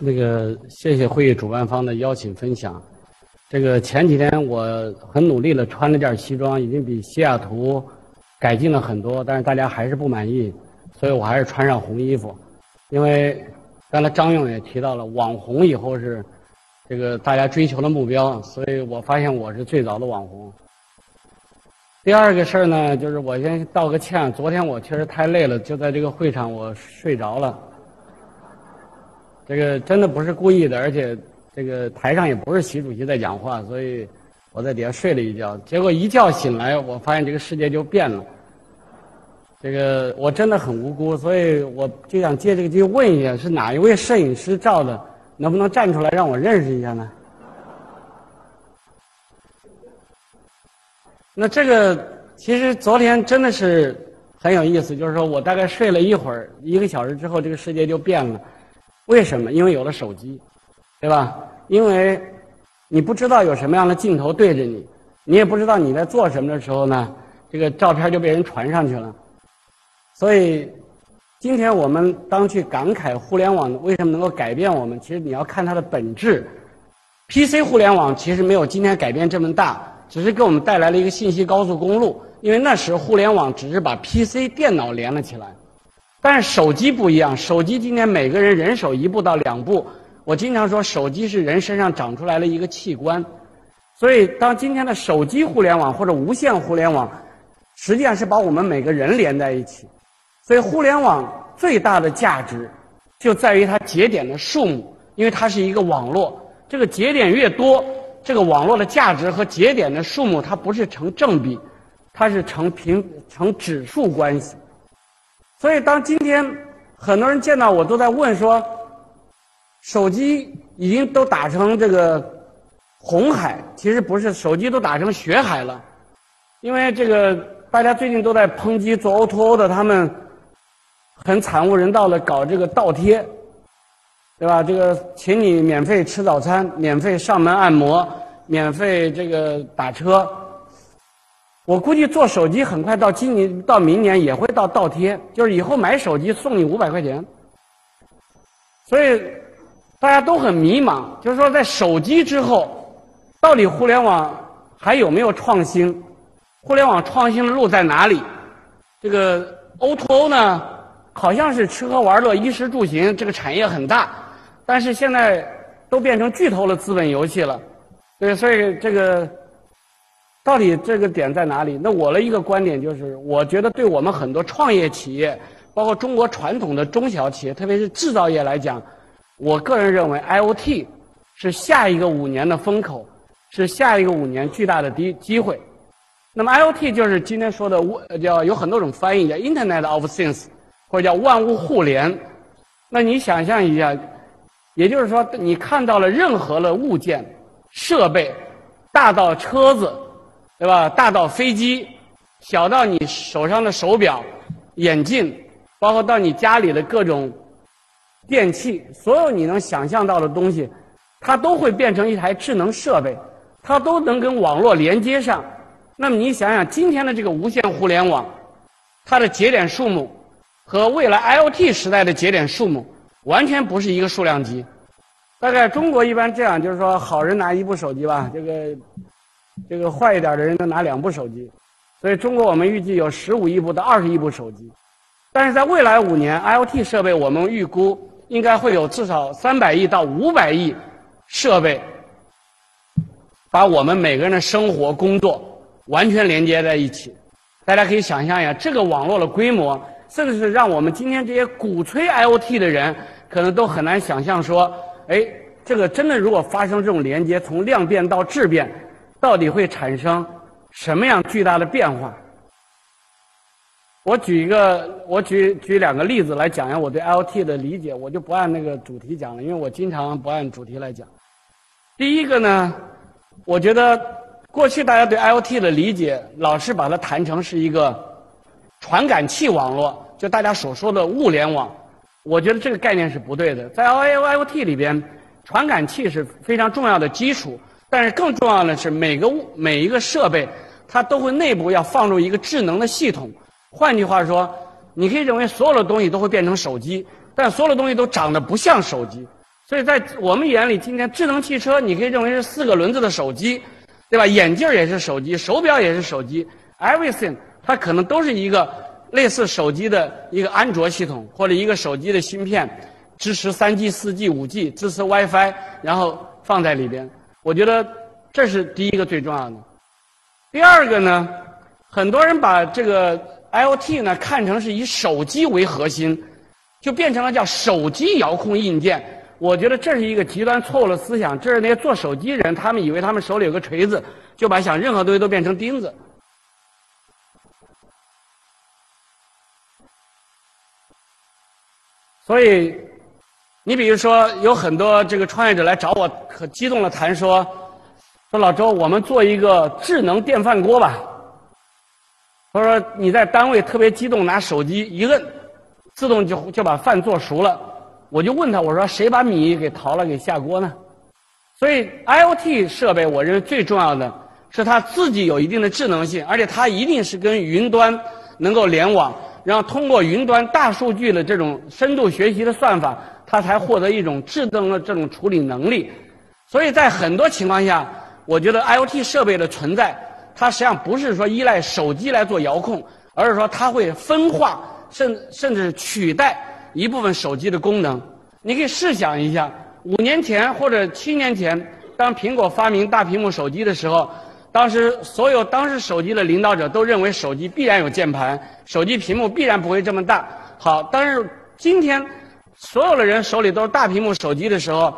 那个谢谢会议主办方的邀请分享。这个前几天我很努力的穿了件西装，已经比西雅图改进了很多，但是大家还是不满意，所以我还是穿上红衣服。因为刚才张勇也提到了，网红以后是这个大家追求的目标，所以我发现我是最早的网红。第二个事儿呢，就是我先道个歉，昨天我确实太累了，就在这个会场我睡着了。这个真的不是故意的，而且这个台上也不是习主席在讲话，所以我在底下睡了一觉。结果一觉醒来，我发现这个世界就变了。这个我真的很无辜，所以我就想借这个机会问一下：是哪一位摄影师照的？能不能站出来让我认识一下呢？那这个其实昨天真的是很有意思，就是说我大概睡了一会儿，一个小时之后，这个世界就变了。为什么？因为有了手机，对吧？因为你不知道有什么样的镜头对着你，你也不知道你在做什么的时候呢，这个照片就被人传上去了。所以，今天我们当去感慨互联网为什么能够改变我们，其实你要看它的本质。PC 互联网其实没有今天改变这么大，只是给我们带来了一个信息高速公路。因为那时互联网只是把 PC 电脑连了起来。但是手机不一样，手机今天每个人人手一部到两部。我经常说，手机是人身上长出来的一个器官。所以，当今天的手机互联网或者无线互联网，实际上是把我们每个人连在一起。所以，互联网最大的价值就在于它节点的数目，因为它是一个网络。这个节点越多，这个网络的价值和节点的数目它不是成正比，它是成平成指数关系。所以，当今天很多人见到我都在问说，手机已经都打成这个红海，其实不是，手机都打成血海了。因为这个大家最近都在抨击做 O2O 的，他们很惨无人道的搞这个倒贴，对吧？这个请你免费吃早餐，免费上门按摩，免费这个打车。我估计做手机很快到今年到明年也会到倒贴，就是以后买手机送你五百块钱。所以大家都很迷茫，就是说在手机之后，到底互联网还有没有创新？互联网创新的路在哪里？这个 O2O 呢，好像是吃喝玩乐、衣食住行这个产业很大，但是现在都变成巨头的资本游戏了。对，所以这个。到底这个点在哪里？那我的一个观点就是，我觉得对我们很多创业企业，包括中国传统的中小企业，特别是制造业来讲，我个人认为 IOT 是下一个五年的风口，是下一个五年巨大的机机会。那么 IOT 就是今天说的叫有很多种翻译，叫 Internet of Things，或者叫万物互联。那你想象一下，也就是说，你看到了任何的物件、设备，大到车子。对吧？大到飞机，小到你手上的手表、眼镜，包括到你家里的各种电器，所有你能想象到的东西，它都会变成一台智能设备，它都能跟网络连接上。那么你想想，今天的这个无线互联网，它的节点数目和未来 IOT 时代的节点数目完全不是一个数量级。大概中国一般这样，就是说，好人拿一部手机吧，这个。这个坏一点的人能拿两部手机，所以中国我们预计有十五亿部到二十亿部手机，但是在未来五年，IOT 设备我们预估应该会有至少三百亿到五百亿设备，把我们每个人的生活工作完全连接在一起。大家可以想象一下，这个网络的规模，甚至是让我们今天这些鼓吹 IOT 的人，可能都很难想象说，哎，这个真的如果发生这种连接，从量变到质变。到底会产生什么样巨大的变化？我举一个，我举举两个例子来讲一下我对 IoT 的理解，我就不按那个主题讲了，因为我经常不按主题来讲。第一个呢，我觉得过去大家对 IoT 的理解，老是把它谈成是一个传感器网络，就大家所说的物联网。我觉得这个概念是不对的，在 IoT 里边，传感器是非常重要的基础。但是更重要的是，每个物、每一个设备，它都会内部要放入一个智能的系统。换句话说，你可以认为所有的东西都会变成手机，但所有的东西都长得不像手机。所以在我们眼里，今天智能汽车你可以认为是四个轮子的手机，对吧？眼镜也是手机，手表也是手机，everything 它可能都是一个类似手机的一个安卓系统或者一个手机的芯片，支持三 G、四 G、五 G，支持 WiFi，然后放在里边。我觉得这是第一个最重要的。第二个呢，很多人把这个 IoT 呢看成是以手机为核心，就变成了叫手机遥控硬件。我觉得这是一个极端错误的思想。这是那些做手机人，他们以为他们手里有个锤子，就把想任何东西都变成钉子。所以，你比如说，有很多这个创业者来找我，可激动的谈说。说老周，我们做一个智能电饭锅吧。他说你在单位特别激动，拿手机一摁，自动就就把饭做熟了。我就问他，我说谁把米给淘了给下锅呢？所以 IoT 设备，我认为最重要的是它自己有一定的智能性，而且它一定是跟云端能够联网，然后通过云端大数据的这种深度学习的算法，它才获得一种智能的这种处理能力。所以在很多情况下。我觉得 IoT 设备的存在，它实际上不是说依赖手机来做遥控，而是说它会分化，甚甚至取代一部分手机的功能。你可以试想一下，五年前或者七年前，当苹果发明大屏幕手机的时候，当时所有当时手机的领导者都认为手机必然有键盘，手机屏幕必然不会这么大。好，但是今天所有的人手里都是大屏幕手机的时候。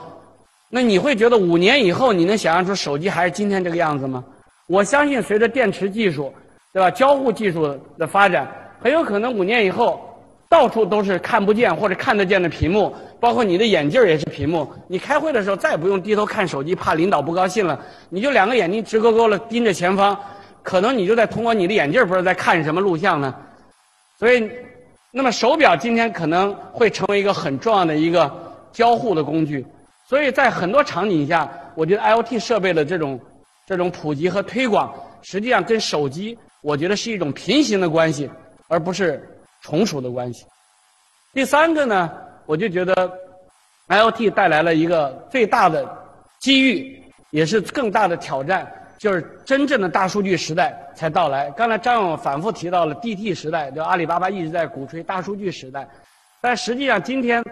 那你会觉得五年以后你能想象出手机还是今天这个样子吗？我相信随着电池技术，对吧？交互技术的发展，很有可能五年以后，到处都是看不见或者看得见的屏幕，包括你的眼镜也是屏幕。你开会的时候再也不用低头看手机，怕领导不高兴了，你就两个眼睛直勾勾的盯着前方，可能你就在通过你的眼镜不知道在看什么录像呢。所以，那么手表今天可能会成为一个很重要的一个交互的工具。所以在很多场景下，我觉得 IoT 设备的这种这种普及和推广，实际上跟手机，我觉得是一种平行的关系，而不是从属的关系。第三个呢，我就觉得 IoT 带来了一个最大的机遇，也是更大的挑战，就是真正的大数据时代才到来。刚才张勇反复提到了 DT 时代，就阿里巴巴一直在鼓吹大数据时代，但实际上今天。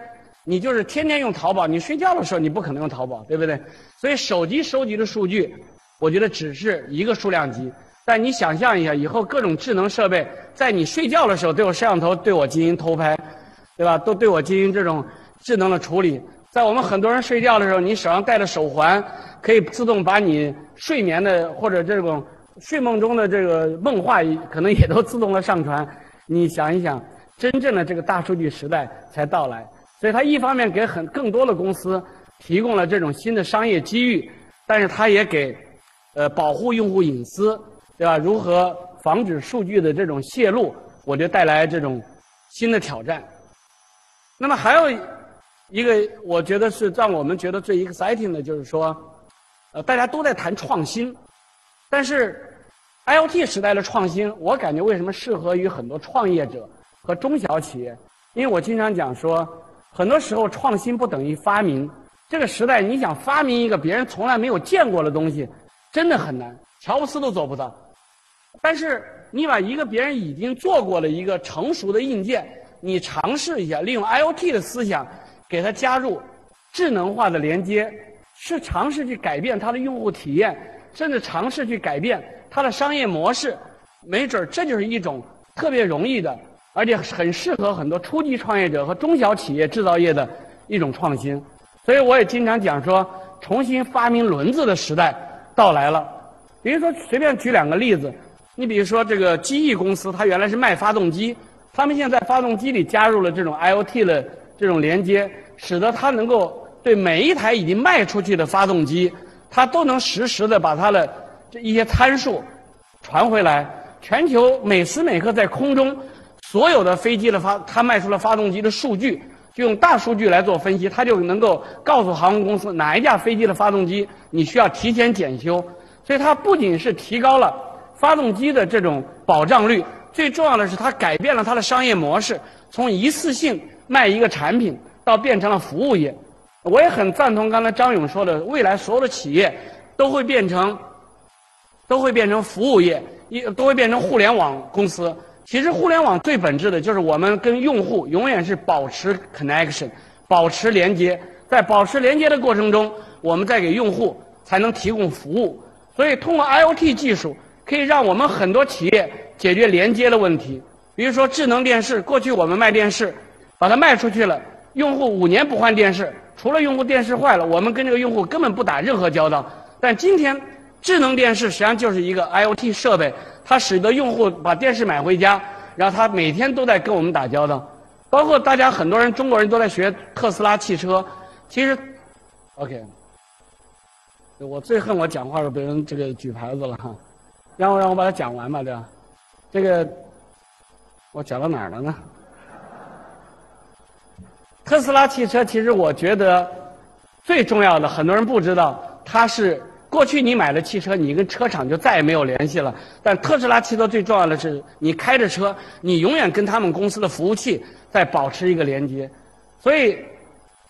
你就是天天用淘宝，你睡觉的时候你不可能用淘宝，对不对？所以手机收集的数据，我觉得只是一个数量级。但你想象一下，以后各种智能设备在你睡觉的时候都有摄像头对我进行偷拍，对吧？都对我进行这种智能的处理。在我们很多人睡觉的时候，你手上戴的手环可以自动把你睡眠的或者这种睡梦中的这个梦话，可能也都自动的上传。你想一想，真正的这个大数据时代才到来。所以它一方面给很更多的公司提供了这种新的商业机遇，但是它也给呃保护用户隐私，对吧？如何防止数据的这种泄露，我觉得带来这种新的挑战。那么还有一个，我觉得是让我们觉得最 exciting 的，就是说，呃，大家都在谈创新，但是 IoT 时代的创新，我感觉为什么适合于很多创业者和中小企业？因为我经常讲说。很多时候，创新不等于发明。这个时代，你想发明一个别人从来没有见过的东西，真的很难。乔布斯都做不到。但是，你把一个别人已经做过了一个成熟的硬件，你尝试一下，利用 IoT 的思想，给它加入智能化的连接，是尝试去改变它的用户体验，甚至尝试去改变它的商业模式。没准儿，这就是一种特别容易的。而且很适合很多初级创业者和中小企业制造业的一种创新，所以我也经常讲说，重新发明轮子的时代到来了。比如说，随便举两个例子，你比如说这个机翼公司，它原来是卖发动机，他们现在发动机里加入了这种 IoT 的这种连接，使得它能够对每一台已经卖出去的发动机，它都能实时的把它的这一些参数传回来，全球每时每刻在空中。所有的飞机的发，它卖出了发动机的数据，就用大数据来做分析，它就能够告诉航空公司哪一架飞机的发动机你需要提前检修。所以它不仅是提高了发动机的这种保障率，最重要的是它改变了它的商业模式，从一次性卖一个产品到变成了服务业。我也很赞同刚才张勇说的，未来所有的企业都会变成，都会变成服务业，一都会变成互联网公司。其实互联网最本质的就是我们跟用户永远是保持 connection，保持连接，在保持连接的过程中，我们再给用户才能提供服务。所以，通过 IoT 技术，可以让我们很多企业解决连接的问题。比如说智能电视，过去我们卖电视，把它卖出去了，用户五年不换电视。除了用户电视坏了，我们跟这个用户根本不打任何交道。但今天，智能电视实际上就是一个 IoT 设备，它使得用户把电视买回家，然后他每天都在跟我们打交道。包括大家很多人，中国人都在学特斯拉汽车。其实，OK，我最恨我讲话时候被人这个举牌子了哈，让我让我把它讲完吧，对吧？这个我讲到哪儿了呢？特斯拉汽车其实我觉得最重要的，很多人不知道，它是过去你买了汽车，你跟车厂就再也没有联系了。但特斯拉汽车最重要的是，你开着车，你永远跟他们公司的服务器在保持一个连接。所以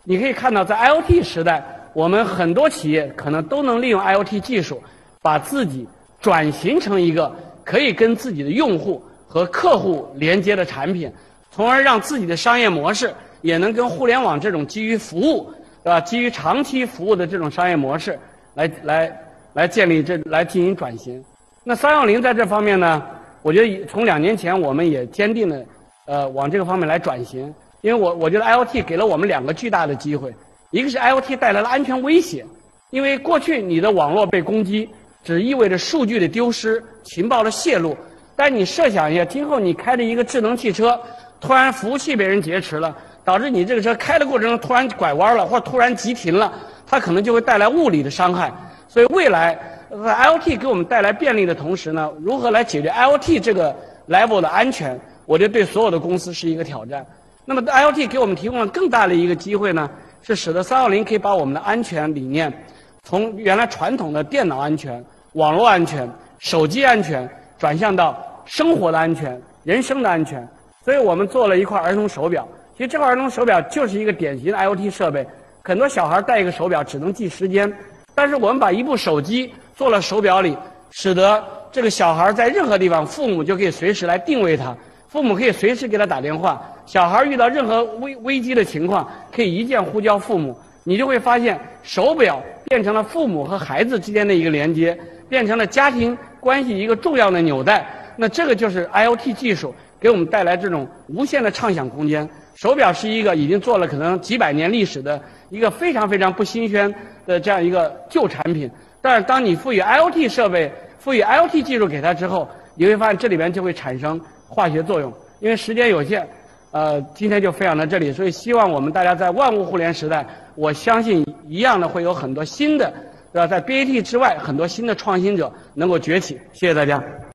你可以看到，在 IoT 时代，我们很多企业可能都能利用 IoT 技术，把自己转型成一个可以跟自己的用户和客户连接的产品，从而让自己的商业模式。也能跟互联网这种基于服务，对吧？基于长期服务的这种商业模式，来来来建立这来进行转型。那三六零在这方面呢，我觉得从两年前我们也坚定的呃往这个方面来转型。因为我我觉得 IOT 给了我们两个巨大的机会，一个是 IOT 带来了安全威胁，因为过去你的网络被攻击，只意味着数据的丢失、情报的泄露。但你设想一下，今后你开着一个智能汽车，突然服务器被人劫持了。导致你这个车开的过程中突然拐弯了，或者突然急停了，它可能就会带来物理的伤害。所以未来在 IOT 给我们带来便利的同时呢，如何来解决 IOT 这个 level 的安全，我觉得对所有的公司是一个挑战。那么 IOT 给我们提供了更大的一个机会呢，是使得三六零可以把我们的安全理念，从原来传统的电脑安全、网络安全、手机安全，转向到生活的安全、人生的安全。所以我们做了一块儿童手表。其实这块儿童手表就是一个典型的 IoT 设备，很多小孩戴一个手表只能记时间，但是我们把一部手机做了手表里，使得这个小孩在任何地方，父母就可以随时来定位他，父母可以随时给他打电话，小孩遇到任何危危机的情况，可以一键呼叫父母，你就会发现手表变成了父母和孩子之间的一个连接，变成了家庭关系一个重要的纽带。那这个就是 IoT 技术给我们带来这种无限的畅想空间。手表是一个已经做了可能几百年历史的一个非常非常不新鲜的这样一个旧产品，但是当你赋予 IoT 设备、赋予 IoT 技术给它之后，你会发现这里边就会产生化学作用。因为时间有限，呃，今天就分享到这里。所以希望我们大家在万物互联时代，我相信一样的会有很多新的，对吧？在 BAT 之外，很多新的创新者能够崛起。谢谢大家。